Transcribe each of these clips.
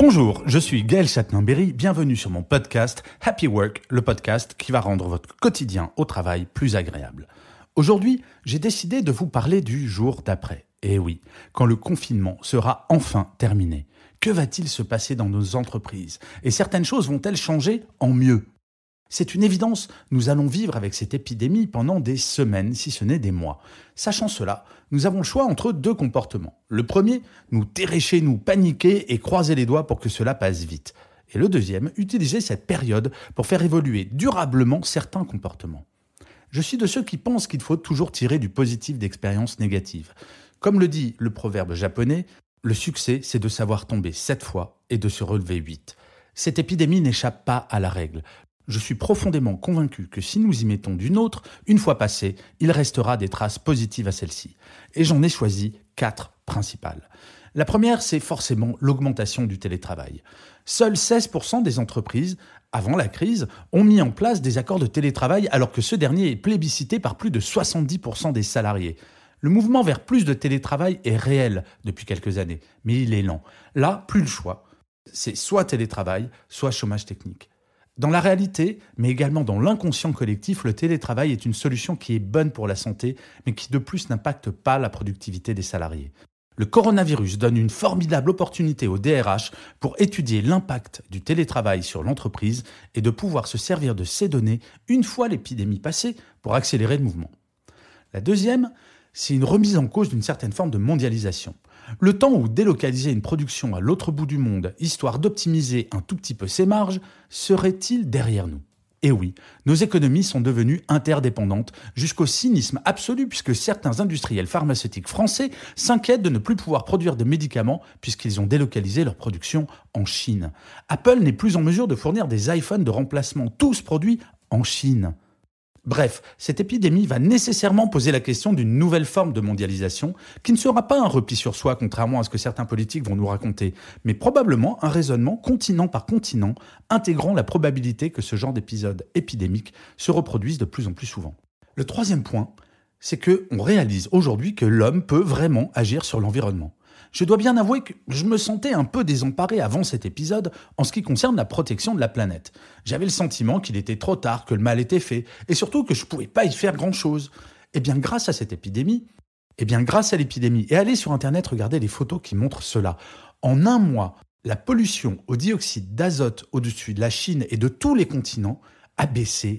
Bonjour, je suis Gaël Châtelain-Berry, bienvenue sur mon podcast Happy Work, le podcast qui va rendre votre quotidien au travail plus agréable. Aujourd'hui, j'ai décidé de vous parler du jour d'après. Et oui, quand le confinement sera enfin terminé, que va-t-il se passer dans nos entreprises? Et certaines choses vont-elles changer en mieux? C'est une évidence, nous allons vivre avec cette épidémie pendant des semaines, si ce n'est des mois. Sachant cela, nous avons le choix entre deux comportements. Le premier, nous terrécher, nous paniquer et croiser les doigts pour que cela passe vite. Et le deuxième, utiliser cette période pour faire évoluer durablement certains comportements. Je suis de ceux qui pensent qu'il faut toujours tirer du positif d'expériences négatives. Comme le dit le proverbe japonais, le succès, c'est de savoir tomber sept fois et de se relever huit. Cette épidémie n'échappe pas à la règle je suis profondément convaincu que si nous y mettons d'une autre, une fois passée, il restera des traces positives à celle-ci. Et j'en ai choisi quatre principales. La première, c'est forcément l'augmentation du télétravail. Seuls 16% des entreprises, avant la crise, ont mis en place des accords de télétravail alors que ce dernier est plébiscité par plus de 70% des salariés. Le mouvement vers plus de télétravail est réel depuis quelques années, mais il est lent. Là, plus le choix. C'est soit télétravail, soit chômage technique. Dans la réalité, mais également dans l'inconscient collectif, le télétravail est une solution qui est bonne pour la santé, mais qui de plus n'impacte pas la productivité des salariés. Le coronavirus donne une formidable opportunité au DRH pour étudier l'impact du télétravail sur l'entreprise et de pouvoir se servir de ces données une fois l'épidémie passée pour accélérer le mouvement. La deuxième, c'est une remise en cause d'une certaine forme de mondialisation. Le temps où délocaliser une production à l'autre bout du monde, histoire d'optimiser un tout petit peu ses marges, serait-il derrière nous? Eh oui, nos économies sont devenues interdépendantes, jusqu'au cynisme absolu puisque certains industriels pharmaceutiques français s'inquiètent de ne plus pouvoir produire de médicaments puisqu'ils ont délocalisé leur production en Chine. Apple n'est plus en mesure de fournir des iPhones de remplacement, tous produits en Chine. Bref, cette épidémie va nécessairement poser la question d'une nouvelle forme de mondialisation qui ne sera pas un repli sur soi, contrairement à ce que certains politiques vont nous raconter, mais probablement un raisonnement continent par continent, intégrant la probabilité que ce genre d'épisode épidémique se reproduise de plus en plus souvent. Le troisième point, c'est que on réalise aujourd'hui que l'homme peut vraiment agir sur l'environnement. Je dois bien avouer que je me sentais un peu désemparé avant cet épisode en ce qui concerne la protection de la planète. J'avais le sentiment qu'il était trop tard, que le mal était fait, et surtout que je ne pouvais pas y faire grand-chose. Eh bien, grâce à cette épidémie, eh bien, grâce à l'épidémie, et allez sur Internet regarder les photos qui montrent cela, en un mois, la pollution au dioxyde d'azote au-dessus de la Chine et de tous les continents a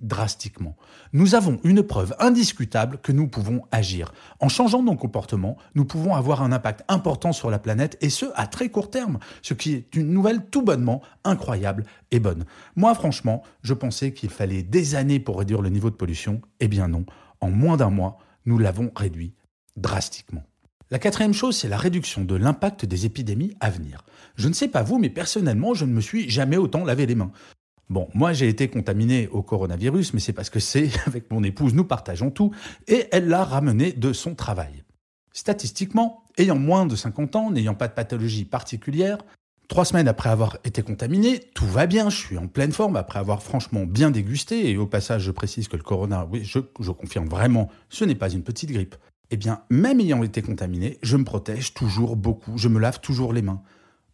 drastiquement. Nous avons une preuve indiscutable que nous pouvons agir. En changeant nos comportements, nous pouvons avoir un impact important sur la planète et ce, à très court terme, ce qui est une nouvelle tout bonnement incroyable et bonne. Moi, franchement, je pensais qu'il fallait des années pour réduire le niveau de pollution. Eh bien non, en moins d'un mois, nous l'avons réduit drastiquement. La quatrième chose, c'est la réduction de l'impact des épidémies à venir. Je ne sais pas vous, mais personnellement, je ne me suis jamais autant lavé les mains. Bon, moi j'ai été contaminé au coronavirus, mais c'est parce que c'est avec mon épouse, nous partageons tout, et elle l'a ramené de son travail. Statistiquement, ayant moins de 50 ans, n'ayant pas de pathologie particulière, trois semaines après avoir été contaminé, tout va bien, je suis en pleine forme après avoir franchement bien dégusté, et au passage je précise que le corona, oui, je, je confirme vraiment, ce n'est pas une petite grippe. Eh bien, même ayant été contaminé, je me protège toujours beaucoup, je me lave toujours les mains.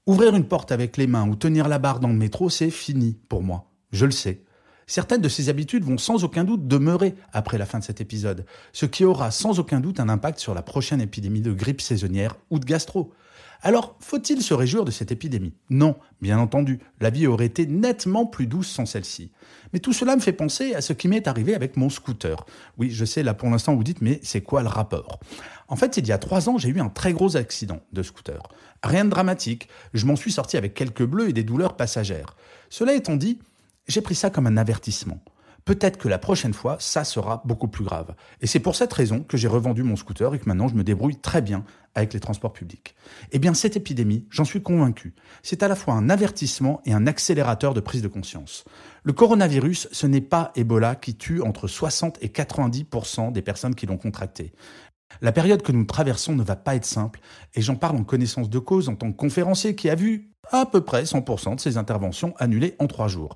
Ouvrir une porte avec les mains ou tenir la barre dans le métro, c'est fini pour moi. Je le sais. Certaines de ces habitudes vont sans aucun doute demeurer après la fin de cet épisode, ce qui aura sans aucun doute un impact sur la prochaine épidémie de grippe saisonnière ou de gastro. Alors, faut-il se réjouir de cette épidémie? Non, bien entendu, la vie aurait été nettement plus douce sans celle-ci. Mais tout cela me fait penser à ce qui m'est arrivé avec mon scooter. Oui, je sais, là pour l'instant vous dites, mais c'est quoi le rapport? En fait, il y a trois ans, j'ai eu un très gros accident de scooter. Rien de dramatique, je m'en suis sorti avec quelques bleus et des douleurs passagères. Cela étant dit, j'ai pris ça comme un avertissement. peut-être que la prochaine fois, ça sera beaucoup plus grave. Et c'est pour cette raison que j'ai revendu mon scooter et que maintenant je me débrouille très bien avec les transports publics. Eh bien, cette épidémie, j'en suis convaincu, c'est à la fois un avertissement et un accélérateur de prise de conscience. Le coronavirus, ce n'est pas Ebola qui tue entre 60 et 90% des personnes qui l'ont contracté. La période que nous traversons ne va pas être simple, et j'en parle en connaissance de cause en tant que conférencier qui a vu à peu près 100% de ses interventions annulées en trois jours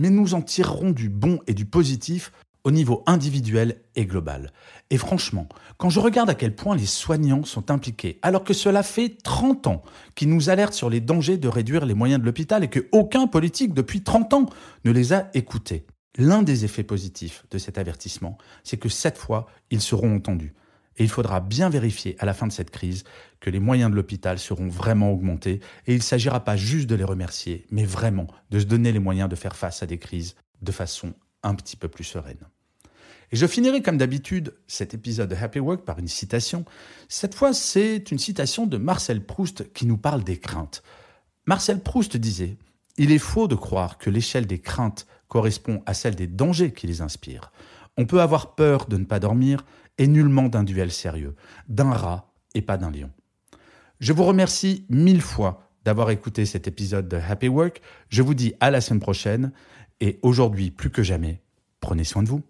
mais nous en tirerons du bon et du positif au niveau individuel et global. Et franchement, quand je regarde à quel point les soignants sont impliqués, alors que cela fait 30 ans qu'ils nous alertent sur les dangers de réduire les moyens de l'hôpital et que aucun politique depuis 30 ans ne les a écoutés, l'un des effets positifs de cet avertissement, c'est que cette fois, ils seront entendus. Et il faudra bien vérifier à la fin de cette crise que les moyens de l'hôpital seront vraiment augmentés et il ne s'agira pas juste de les remercier, mais vraiment de se donner les moyens de faire face à des crises de façon un petit peu plus sereine. Et je finirai comme d'habitude cet épisode de Happy Work par une citation. Cette fois, c'est une citation de Marcel Proust qui nous parle des craintes. Marcel Proust disait Il est faux de croire que l'échelle des craintes correspond à celle des dangers qui les inspirent. On peut avoir peur de ne pas dormir, et nullement d'un duel sérieux, d'un rat et pas d'un lion. Je vous remercie mille fois d'avoir écouté cet épisode de Happy Work. Je vous dis à la semaine prochaine et aujourd'hui plus que jamais, prenez soin de vous.